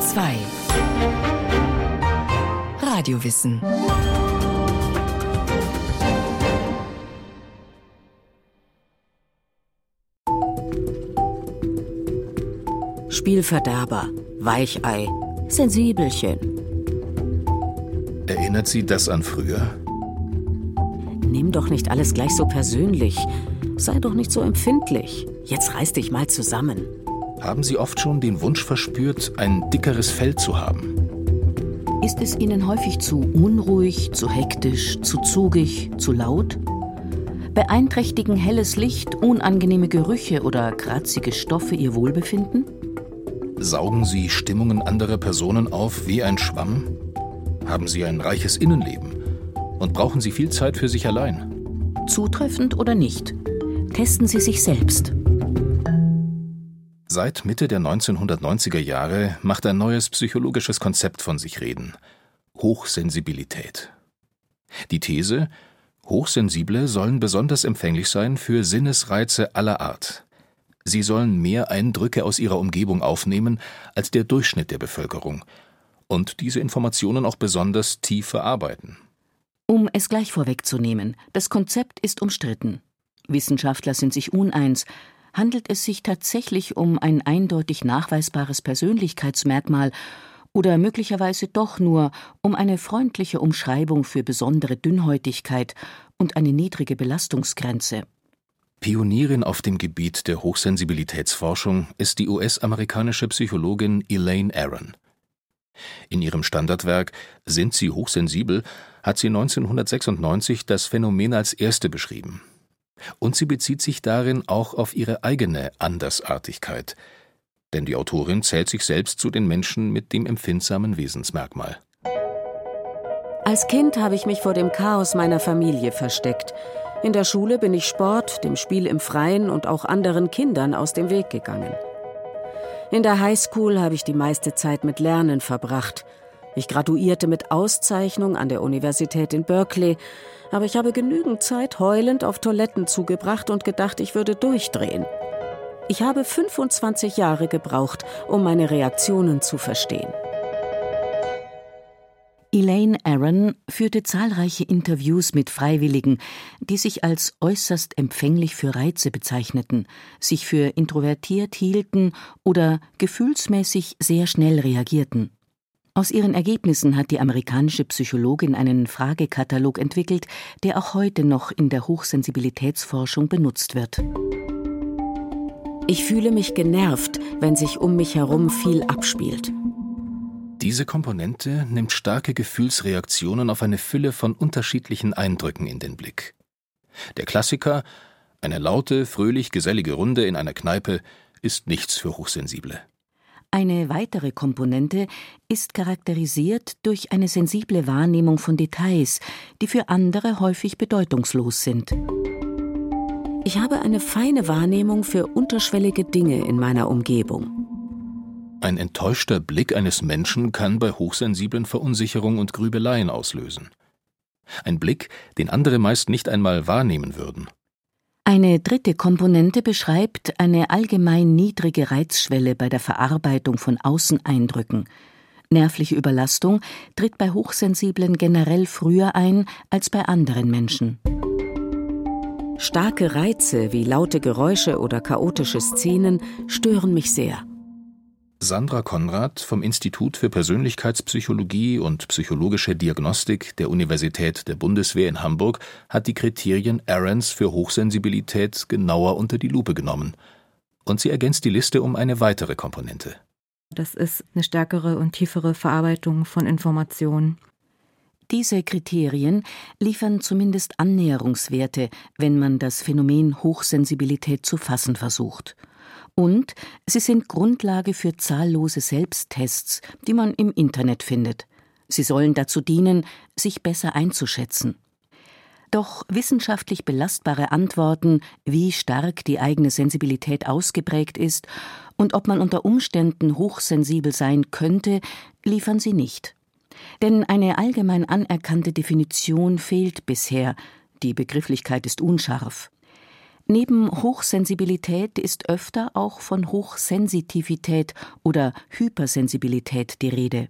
Bayern 2 Radiowissen Spielverderber, Weichei, Sensibelchen. Erinnert Sie das an früher? Nimm doch nicht alles gleich so persönlich. Sei doch nicht so empfindlich. Jetzt reiß dich mal zusammen. Haben Sie oft schon den Wunsch verspürt, ein dickeres Fell zu haben? Ist es Ihnen häufig zu unruhig, zu hektisch, zu zugig, zu laut? Beeinträchtigen helles Licht, unangenehme Gerüche oder kratzige Stoffe Ihr Wohlbefinden? Saugen Sie Stimmungen anderer Personen auf wie ein Schwamm? Haben Sie ein reiches Innenleben? Und brauchen Sie viel Zeit für sich allein? Zutreffend oder nicht? Testen Sie sich selbst. Seit Mitte der 1990er Jahre macht ein neues psychologisches Konzept von sich reden. Hochsensibilität. Die These, Hochsensible sollen besonders empfänglich sein für Sinnesreize aller Art. Sie sollen mehr Eindrücke aus ihrer Umgebung aufnehmen als der Durchschnitt der Bevölkerung und diese Informationen auch besonders tief verarbeiten. Um es gleich vorwegzunehmen, das Konzept ist umstritten. Wissenschaftler sind sich uneins, handelt es sich tatsächlich um ein eindeutig nachweisbares Persönlichkeitsmerkmal oder möglicherweise doch nur um eine freundliche Umschreibung für besondere Dünnhäutigkeit und eine niedrige Belastungsgrenze. Pionierin auf dem Gebiet der Hochsensibilitätsforschung ist die US-amerikanische Psychologin Elaine Aron. In ihrem Standardwerk Sind Sie hochsensibel hat sie 1996 das Phänomen als erste beschrieben und sie bezieht sich darin auch auf ihre eigene Andersartigkeit, denn die Autorin zählt sich selbst zu den Menschen mit dem empfindsamen Wesensmerkmal. Als Kind habe ich mich vor dem Chaos meiner Familie versteckt. In der Schule bin ich Sport, dem Spiel im Freien und auch anderen Kindern aus dem Weg gegangen. In der Highschool habe ich die meiste Zeit mit Lernen verbracht. Ich graduierte mit Auszeichnung an der Universität in Berkeley, aber ich habe genügend Zeit heulend auf Toiletten zugebracht und gedacht, ich würde durchdrehen. Ich habe 25 Jahre gebraucht, um meine Reaktionen zu verstehen. Elaine Aaron führte zahlreiche Interviews mit Freiwilligen, die sich als äußerst empfänglich für Reize bezeichneten, sich für introvertiert hielten oder gefühlsmäßig sehr schnell reagierten. Aus ihren Ergebnissen hat die amerikanische Psychologin einen Fragekatalog entwickelt, der auch heute noch in der Hochsensibilitätsforschung benutzt wird. Ich fühle mich genervt, wenn sich um mich herum viel abspielt. Diese Komponente nimmt starke Gefühlsreaktionen auf eine Fülle von unterschiedlichen Eindrücken in den Blick. Der Klassiker, eine laute, fröhlich gesellige Runde in einer Kneipe, ist nichts für Hochsensible. Eine weitere Komponente ist charakterisiert durch eine sensible Wahrnehmung von Details, die für andere häufig bedeutungslos sind. Ich habe eine feine Wahrnehmung für unterschwellige Dinge in meiner Umgebung. Ein enttäuschter Blick eines Menschen kann bei Hochsensiblen Verunsicherung und Grübeleien auslösen. Ein Blick, den andere meist nicht einmal wahrnehmen würden. Eine dritte Komponente beschreibt eine allgemein niedrige Reizschwelle bei der Verarbeitung von Außeneindrücken. Nervliche Überlastung tritt bei Hochsensiblen generell früher ein als bei anderen Menschen. Starke Reize wie laute Geräusche oder chaotische Szenen stören mich sehr. Sandra Konrad vom Institut für Persönlichkeitspsychologie und psychologische Diagnostik der Universität der Bundeswehr in Hamburg hat die Kriterien Arons für Hochsensibilität genauer unter die Lupe genommen. Und sie ergänzt die Liste um eine weitere Komponente. Das ist eine stärkere und tiefere Verarbeitung von Informationen. Diese Kriterien liefern zumindest Annäherungswerte, wenn man das Phänomen Hochsensibilität zu fassen versucht und sie sind Grundlage für zahllose Selbsttests, die man im Internet findet. Sie sollen dazu dienen, sich besser einzuschätzen. Doch wissenschaftlich belastbare Antworten, wie stark die eigene Sensibilität ausgeprägt ist und ob man unter Umständen hochsensibel sein könnte, liefern sie nicht. Denn eine allgemein anerkannte Definition fehlt bisher, die Begrifflichkeit ist unscharf. Neben Hochsensibilität ist öfter auch von Hochsensitivität oder Hypersensibilität die Rede.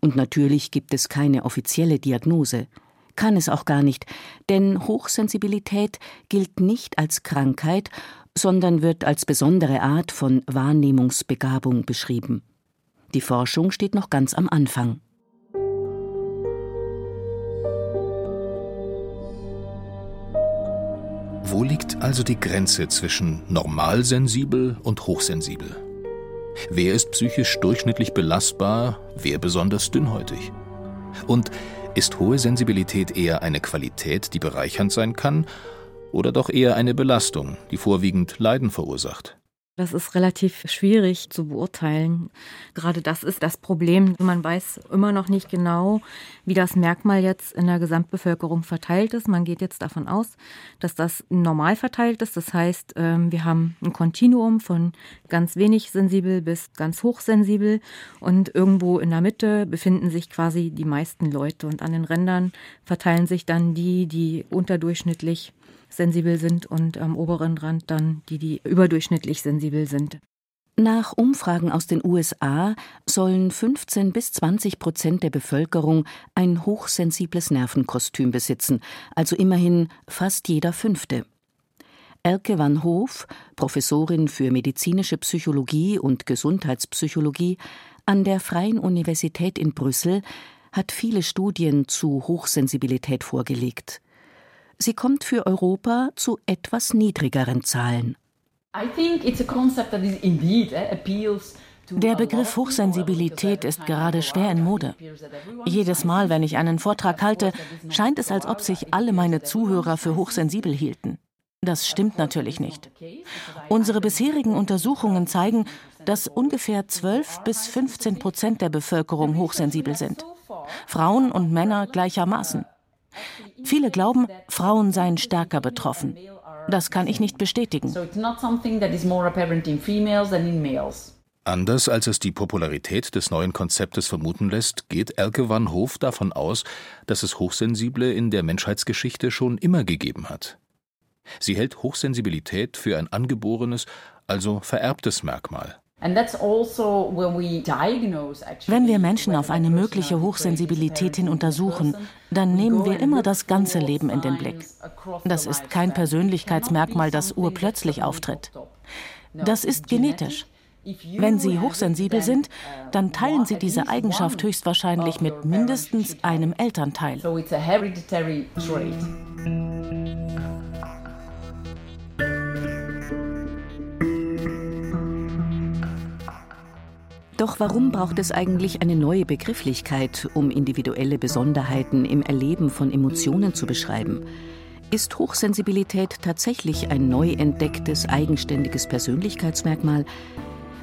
Und natürlich gibt es keine offizielle Diagnose. Kann es auch gar nicht, denn Hochsensibilität gilt nicht als Krankheit, sondern wird als besondere Art von Wahrnehmungsbegabung beschrieben. Die Forschung steht noch ganz am Anfang. Wo liegt also die Grenze zwischen normalsensibel und hochsensibel? Wer ist psychisch durchschnittlich belastbar, wer besonders dünnhäutig? Und ist hohe Sensibilität eher eine Qualität, die bereichernd sein kann, oder doch eher eine Belastung, die vorwiegend Leiden verursacht? Das ist relativ schwierig zu beurteilen. Gerade das ist das Problem. Man weiß immer noch nicht genau, wie das Merkmal jetzt in der Gesamtbevölkerung verteilt ist. Man geht jetzt davon aus, dass das normal verteilt ist. Das heißt, ähm, wir haben ein Kontinuum von ganz wenig sensibel bis ganz hochsensibel und irgendwo in der Mitte befinden sich quasi die meisten Leute und an den Rändern verteilen sich dann die, die unterdurchschnittlich sensibel sind und am oberen Rand dann die, die überdurchschnittlich sensibel sind. Nach Umfragen aus den USA sollen 15 bis 20 Prozent der Bevölkerung ein hochsensibles Nervenkostüm besitzen, also immerhin fast jeder Fünfte. Elke van Hoof, Professorin für medizinische Psychologie und Gesundheitspsychologie an der Freien Universität in Brüssel, hat viele Studien zu Hochsensibilität vorgelegt. Sie kommt für Europa zu etwas niedrigeren Zahlen. Der Begriff Hochsensibilität ist gerade schwer in Mode. Jedes Mal, wenn ich einen Vortrag halte, scheint es, als ob sich alle meine Zuhörer für hochsensibel hielten. Das stimmt natürlich nicht. Unsere bisherigen Untersuchungen zeigen, dass ungefähr 12 bis 15 Prozent der Bevölkerung hochsensibel sind. Frauen und Männer gleichermaßen. Viele glauben, Frauen seien stärker betroffen. Das kann ich nicht bestätigen. Anders als es die Popularität des neuen Konzeptes vermuten lässt, geht Elke van Hoof davon aus, dass es Hochsensible in der Menschheitsgeschichte schon immer gegeben hat. Sie hält Hochsensibilität für ein angeborenes, also vererbtes Merkmal. Also Wenn wir Menschen auf eine mögliche Hochsensibilität hin untersuchen, dann nehmen wir immer das ganze Leben in den Blick. Das ist kein Persönlichkeitsmerkmal, das urplötzlich auftritt. Das ist genetisch. Wenn Sie hochsensibel sind, dann teilen Sie diese Eigenschaft höchstwahrscheinlich mit mindestens einem Elternteil. Doch warum braucht es eigentlich eine neue Begrifflichkeit, um individuelle Besonderheiten im Erleben von Emotionen zu beschreiben? Ist Hochsensibilität tatsächlich ein neu entdecktes, eigenständiges Persönlichkeitsmerkmal?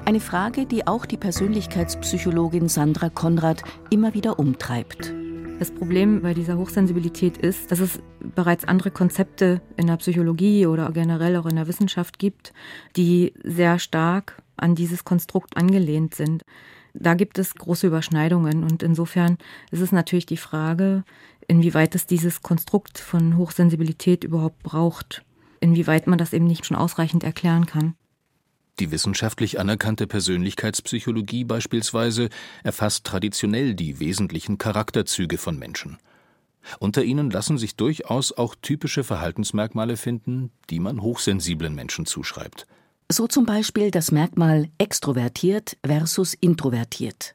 Eine Frage, die auch die Persönlichkeitspsychologin Sandra Konrad immer wieder umtreibt. Das Problem bei dieser Hochsensibilität ist, dass es bereits andere Konzepte in der Psychologie oder generell auch in der Wissenschaft gibt, die sehr stark an dieses Konstrukt angelehnt sind. Da gibt es große Überschneidungen und insofern ist es natürlich die Frage, inwieweit es dieses Konstrukt von Hochsensibilität überhaupt braucht, inwieweit man das eben nicht schon ausreichend erklären kann. Die wissenschaftlich anerkannte Persönlichkeitspsychologie beispielsweise erfasst traditionell die wesentlichen Charakterzüge von Menschen. Unter ihnen lassen sich durchaus auch typische Verhaltensmerkmale finden, die man hochsensiblen Menschen zuschreibt. So zum Beispiel das Merkmal extrovertiert versus introvertiert.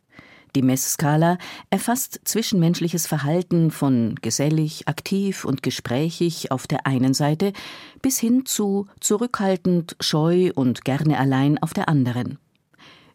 Die Messskala erfasst zwischenmenschliches Verhalten von gesellig, aktiv und gesprächig auf der einen Seite bis hin zu zurückhaltend, scheu und gerne allein auf der anderen.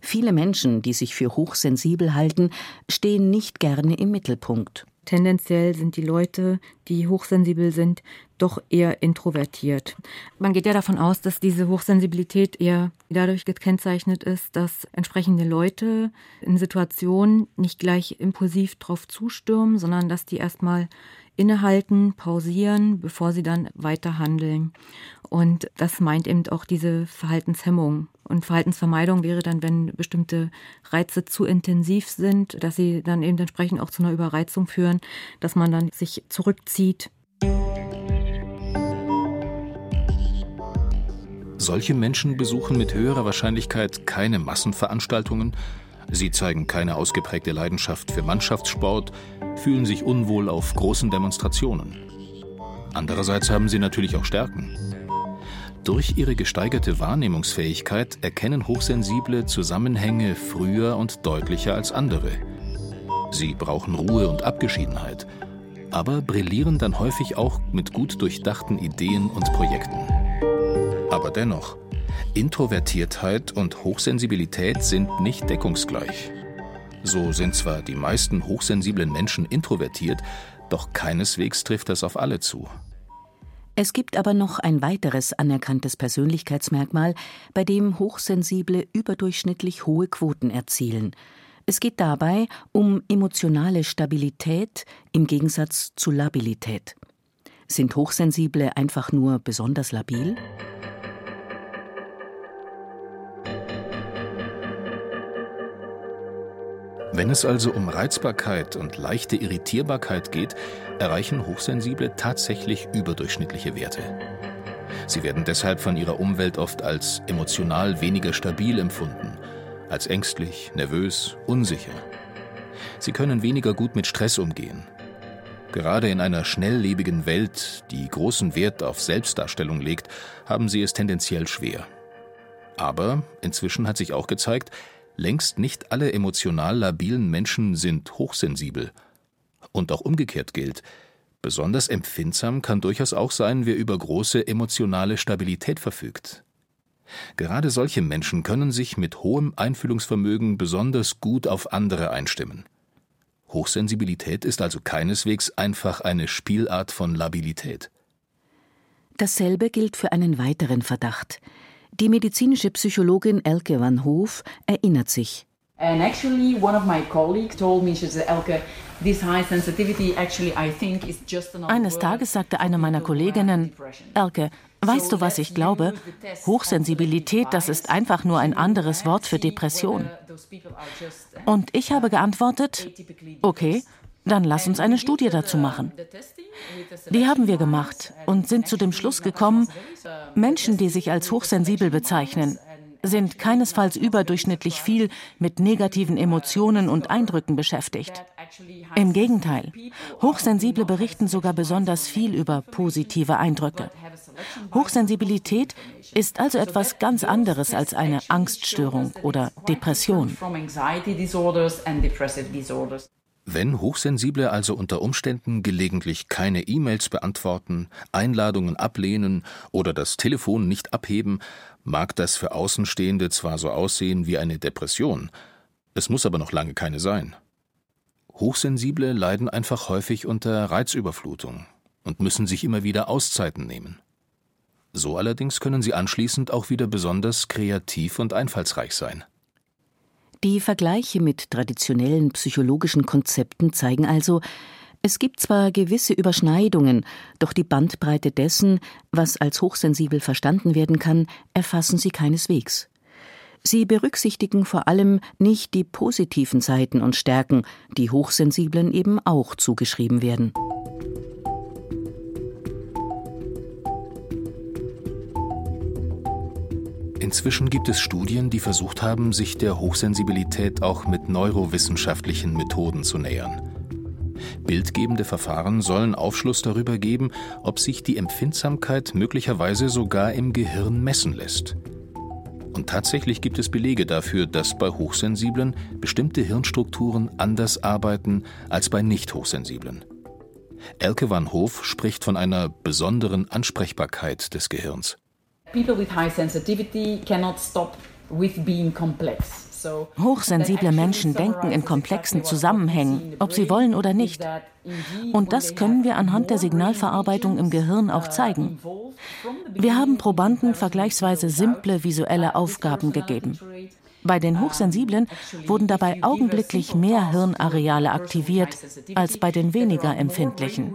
Viele Menschen, die sich für hochsensibel halten, stehen nicht gerne im Mittelpunkt. Tendenziell sind die Leute, die hochsensibel sind, doch eher introvertiert. Man geht ja davon aus, dass diese Hochsensibilität eher dadurch gekennzeichnet ist, dass entsprechende Leute in Situationen nicht gleich impulsiv drauf zustürmen, sondern dass die erstmal innehalten, pausieren, bevor sie dann weiter handeln. Und das meint eben auch diese Verhaltenshemmung. Und Verhaltensvermeidung wäre dann, wenn bestimmte Reize zu intensiv sind, dass sie dann eben entsprechend auch zu einer Überreizung führen, dass man dann sich zurückzieht. Solche Menschen besuchen mit höherer Wahrscheinlichkeit keine Massenveranstaltungen, sie zeigen keine ausgeprägte Leidenschaft für Mannschaftssport, fühlen sich unwohl auf großen Demonstrationen. Andererseits haben sie natürlich auch Stärken. Durch ihre gesteigerte Wahrnehmungsfähigkeit erkennen Hochsensible Zusammenhänge früher und deutlicher als andere. Sie brauchen Ruhe und Abgeschiedenheit, aber brillieren dann häufig auch mit gut durchdachten Ideen und Projekten. Aber dennoch, Introvertiertheit und Hochsensibilität sind nicht deckungsgleich. So sind zwar die meisten hochsensiblen Menschen introvertiert, doch keineswegs trifft das auf alle zu. Es gibt aber noch ein weiteres anerkanntes Persönlichkeitsmerkmal, bei dem Hochsensible überdurchschnittlich hohe Quoten erzielen. Es geht dabei um emotionale Stabilität im Gegensatz zu Labilität. Sind Hochsensible einfach nur besonders labil? Wenn es also um Reizbarkeit und leichte Irritierbarkeit geht, erreichen Hochsensible tatsächlich überdurchschnittliche Werte. Sie werden deshalb von ihrer Umwelt oft als emotional weniger stabil empfunden, als ängstlich, nervös, unsicher. Sie können weniger gut mit Stress umgehen. Gerade in einer schnelllebigen Welt, die großen Wert auf Selbstdarstellung legt, haben sie es tendenziell schwer. Aber inzwischen hat sich auch gezeigt, Längst nicht alle emotional labilen Menschen sind hochsensibel. Und auch umgekehrt gilt, besonders empfindsam kann durchaus auch sein, wer über große emotionale Stabilität verfügt. Gerade solche Menschen können sich mit hohem Einfühlungsvermögen besonders gut auf andere einstimmen. Hochsensibilität ist also keineswegs einfach eine Spielart von Labilität. Dasselbe gilt für einen weiteren Verdacht, die medizinische Psychologin Elke van Hoof erinnert sich. Eines Tages sagte eine meiner Kolleginnen, Elke, weißt du, was ich glaube? Hochsensibilität, das ist einfach nur ein anderes Wort für Depression. Und ich habe geantwortet, okay, dann lass uns eine Studie dazu machen. Die haben wir gemacht und sind zu dem Schluss gekommen, Menschen, die sich als hochsensibel bezeichnen, sind keinesfalls überdurchschnittlich viel mit negativen Emotionen und Eindrücken beschäftigt. Im Gegenteil, Hochsensible berichten sogar besonders viel über positive Eindrücke. Hochsensibilität ist also etwas ganz anderes als eine Angststörung oder Depression. Wenn Hochsensible also unter Umständen gelegentlich keine E-Mails beantworten, Einladungen ablehnen oder das Telefon nicht abheben, mag das für Außenstehende zwar so aussehen wie eine Depression, es muss aber noch lange keine sein. Hochsensible leiden einfach häufig unter Reizüberflutung und müssen sich immer wieder Auszeiten nehmen. So allerdings können sie anschließend auch wieder besonders kreativ und einfallsreich sein. Die Vergleiche mit traditionellen psychologischen Konzepten zeigen also, es gibt zwar gewisse Überschneidungen, doch die Bandbreite dessen, was als hochsensibel verstanden werden kann, erfassen sie keineswegs. Sie berücksichtigen vor allem nicht die positiven Seiten und Stärken, die Hochsensiblen eben auch zugeschrieben werden. Inzwischen gibt es Studien, die versucht haben, sich der Hochsensibilität auch mit neurowissenschaftlichen Methoden zu nähern. Bildgebende Verfahren sollen Aufschluss darüber geben, ob sich die Empfindsamkeit möglicherweise sogar im Gehirn messen lässt. Und tatsächlich gibt es Belege dafür, dass bei Hochsensiblen bestimmte Hirnstrukturen anders arbeiten als bei Nicht-Hochsensiblen. Elke van Hoof spricht von einer besonderen Ansprechbarkeit des Gehirns. Hochsensible Menschen denken in komplexen Zusammenhängen, ob sie wollen oder nicht. Und das können wir anhand der Signalverarbeitung im Gehirn auch zeigen. Wir haben Probanden vergleichsweise simple visuelle Aufgaben gegeben. Bei den Hochsensiblen wurden dabei augenblicklich mehr Hirnareale aktiviert als bei den weniger empfindlichen.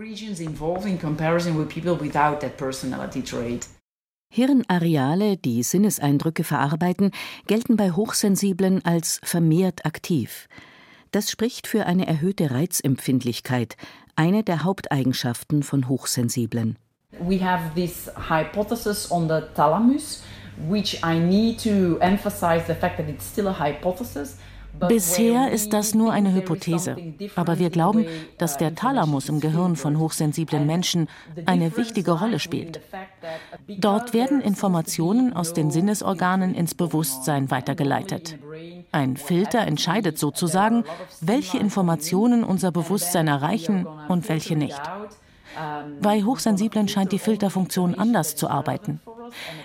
Hirnareale, die Sinneseindrücke verarbeiten, gelten bei Hochsensiblen als vermehrt aktiv. Das spricht für eine erhöhte Reizempfindlichkeit, eine der Haupteigenschaften von Hochsensiblen. We have this hypothesis on the thalamus which I need to emphasize the fact that it's still a hypothesis. Bisher ist das nur eine Hypothese, aber wir glauben, dass der Thalamus im Gehirn von hochsensiblen Menschen eine wichtige Rolle spielt. Dort werden Informationen aus den Sinnesorganen ins Bewusstsein weitergeleitet. Ein Filter entscheidet sozusagen, welche Informationen unser Bewusstsein erreichen und welche nicht. Bei Hochsensiblen scheint die Filterfunktion anders zu arbeiten.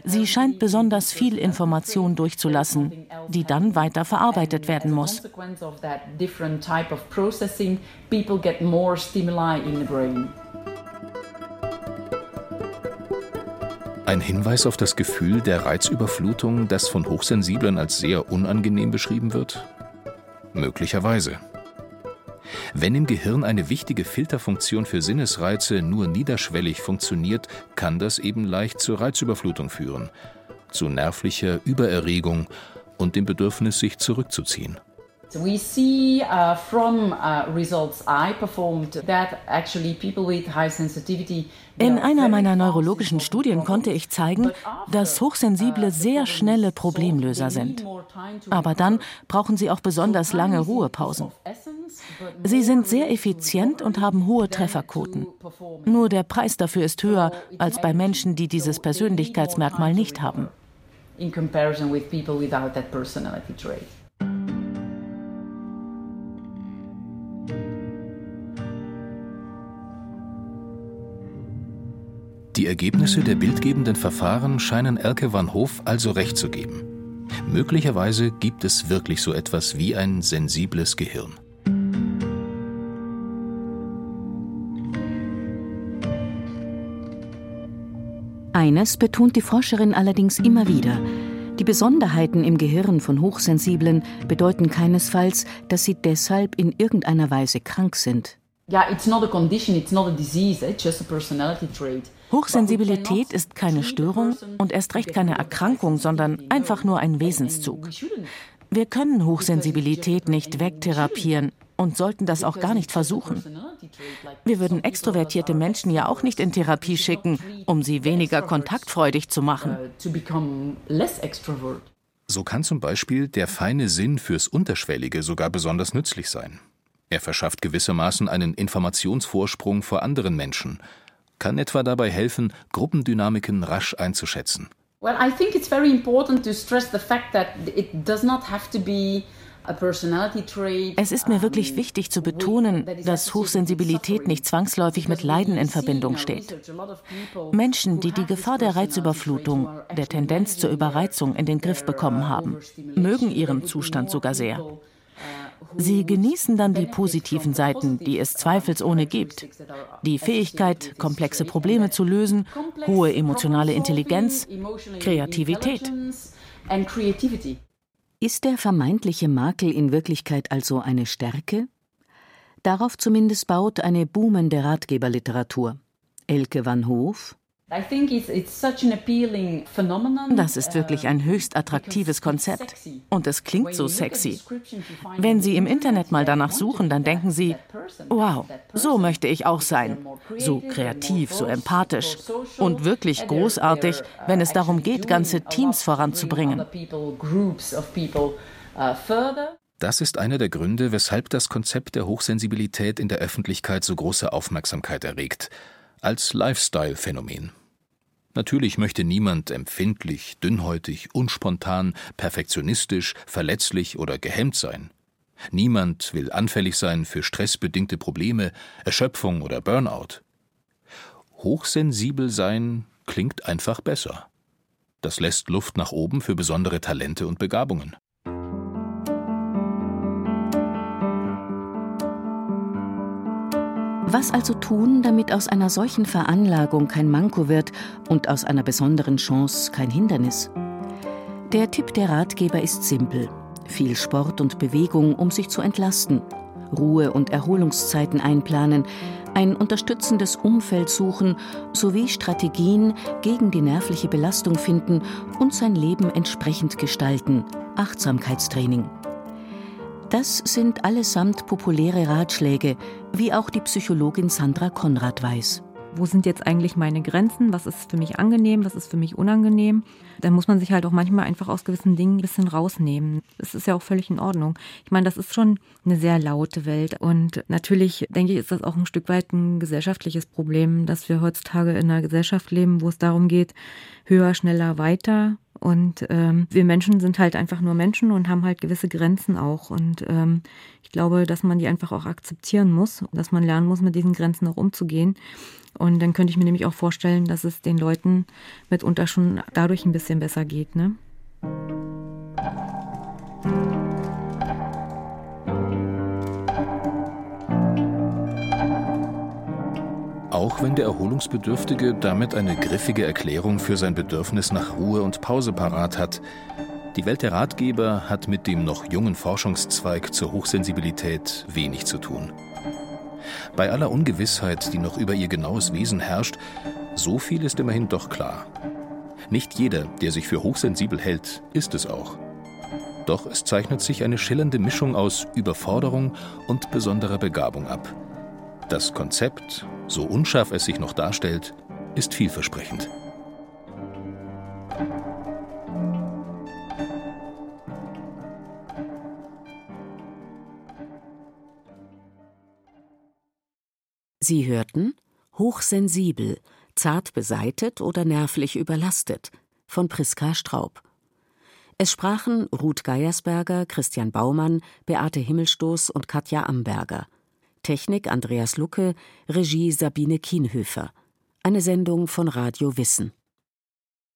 Sie scheint besonders viel Information durchzulassen, die dann weiter verarbeitet werden muss. Ein Hinweis auf das Gefühl der Reizüberflutung, das von Hochsensiblen als sehr unangenehm beschrieben wird? Möglicherweise. Wenn im Gehirn eine wichtige Filterfunktion für Sinnesreize nur niederschwellig funktioniert, kann das eben leicht zur Reizüberflutung führen, zu nervlicher Übererregung und dem Bedürfnis, sich zurückzuziehen. We see uh, from uh, results I performed that actually people with high sensitivity in einer meiner neurologischen Studien konnte ich zeigen, dass Hochsensible sehr schnelle Problemlöser sind. Aber dann brauchen sie auch besonders lange Ruhepausen. Sie sind sehr effizient und haben hohe Trefferquoten. Nur der Preis dafür ist höher als bei Menschen, die dieses Persönlichkeitsmerkmal nicht haben. In comparison with people without that personality trait. Die Ergebnisse der bildgebenden Verfahren scheinen Elke van Hoof also recht zu geben. Möglicherweise gibt es wirklich so etwas wie ein sensibles Gehirn. Eines betont die Forscherin allerdings immer wieder. Die Besonderheiten im Gehirn von Hochsensiblen bedeuten keinesfalls, dass sie deshalb in irgendeiner Weise krank sind. Ja, it's not a condition, it's not a disease, it's just a personality trait. Hochsensibilität ist keine Störung und erst recht keine Erkrankung, sondern einfach nur ein Wesenszug. Wir können Hochsensibilität nicht wegtherapieren und sollten das auch gar nicht versuchen. Wir würden extrovertierte Menschen ja auch nicht in Therapie schicken, um sie weniger kontaktfreudig zu machen. So kann zum Beispiel der feine Sinn fürs Unterschwellige sogar besonders nützlich sein. Er verschafft gewissermaßen einen Informationsvorsprung vor anderen Menschen, kann etwa dabei helfen, Gruppendynamiken rasch einzuschätzen. Well, I think it's very important to stress the fact that it does not have to be es ist mir wirklich wichtig zu betonen, dass Hochsensibilität nicht zwangsläufig mit Leiden in Verbindung steht. Menschen, die die Gefahr der Reizüberflutung, der Tendenz zur Überreizung in den Griff bekommen haben, mögen ihren Zustand sogar sehr. Sie genießen dann die positiven Seiten, die es zweifelsohne gibt. Die Fähigkeit, komplexe Probleme zu lösen, hohe emotionale Intelligenz, Kreativität. Ist der vermeintliche Makel in Wirklichkeit also eine Stärke? Darauf zumindest baut eine boomende Ratgeberliteratur. Elke van Hoof, das ist wirklich ein höchst attraktives Konzept. Und es klingt so sexy. Wenn Sie im Internet mal danach suchen, dann denken Sie, wow, so möchte ich auch sein. So kreativ, so empathisch. Und wirklich großartig, wenn es darum geht, ganze Teams voranzubringen. Das ist einer der Gründe, weshalb das Konzept der Hochsensibilität in der Öffentlichkeit so große Aufmerksamkeit erregt. Als Lifestyle-Phänomen. Natürlich möchte niemand empfindlich, dünnhäutig, unspontan, perfektionistisch, verletzlich oder gehemmt sein. Niemand will anfällig sein für stressbedingte Probleme, Erschöpfung oder Burnout. Hochsensibel sein klingt einfach besser. Das lässt Luft nach oben für besondere Talente und Begabungen. Was also tun, damit aus einer solchen Veranlagung kein Manko wird und aus einer besonderen Chance kein Hindernis? Der Tipp der Ratgeber ist simpel. Viel Sport und Bewegung, um sich zu entlasten. Ruhe- und Erholungszeiten einplanen, ein unterstützendes Umfeld suchen sowie Strategien gegen die nervliche Belastung finden und sein Leben entsprechend gestalten. Achtsamkeitstraining. Das sind allesamt populäre Ratschläge, wie auch die Psychologin Sandra Konrad weiß. wo sind jetzt eigentlich meine Grenzen, was ist für mich angenehm, was ist für mich unangenehm. Dann muss man sich halt auch manchmal einfach aus gewissen Dingen ein bisschen rausnehmen. Das ist ja auch völlig in Ordnung. Ich meine, das ist schon eine sehr laute Welt und natürlich denke ich, ist das auch ein Stück weit ein gesellschaftliches Problem, dass wir heutzutage in einer Gesellschaft leben, wo es darum geht, höher, schneller, weiter und ähm, wir Menschen sind halt einfach nur Menschen und haben halt gewisse Grenzen auch. Und ähm, ich glaube, dass man die einfach auch akzeptieren muss, dass man lernen muss, mit diesen Grenzen auch umzugehen. Und dann könnte ich mir nämlich auch vorstellen, dass es den Leuten mitunter schon dadurch ein bisschen besser geht. Ne? Auch wenn der Erholungsbedürftige damit eine griffige Erklärung für sein Bedürfnis nach Ruhe und Pause parat hat, die Welt der Ratgeber hat mit dem noch jungen Forschungszweig zur Hochsensibilität wenig zu tun. Bei aller Ungewissheit, die noch über ihr genaues Wesen herrscht, so viel ist immerhin doch klar. Nicht jeder, der sich für hochsensibel hält, ist es auch. Doch es zeichnet sich eine schillernde Mischung aus Überforderung und besonderer Begabung ab. Das Konzept, so unscharf es sich noch darstellt, ist vielversprechend. Sie hörten Hochsensibel, zart beseitet oder nervlich überlastet von Priska Straub. Es sprachen Ruth Geiersberger, Christian Baumann, Beate Himmelstoß und Katja Amberger. Technik Andreas Lucke, Regie Sabine Kienhöfer. Eine Sendung von Radio Wissen.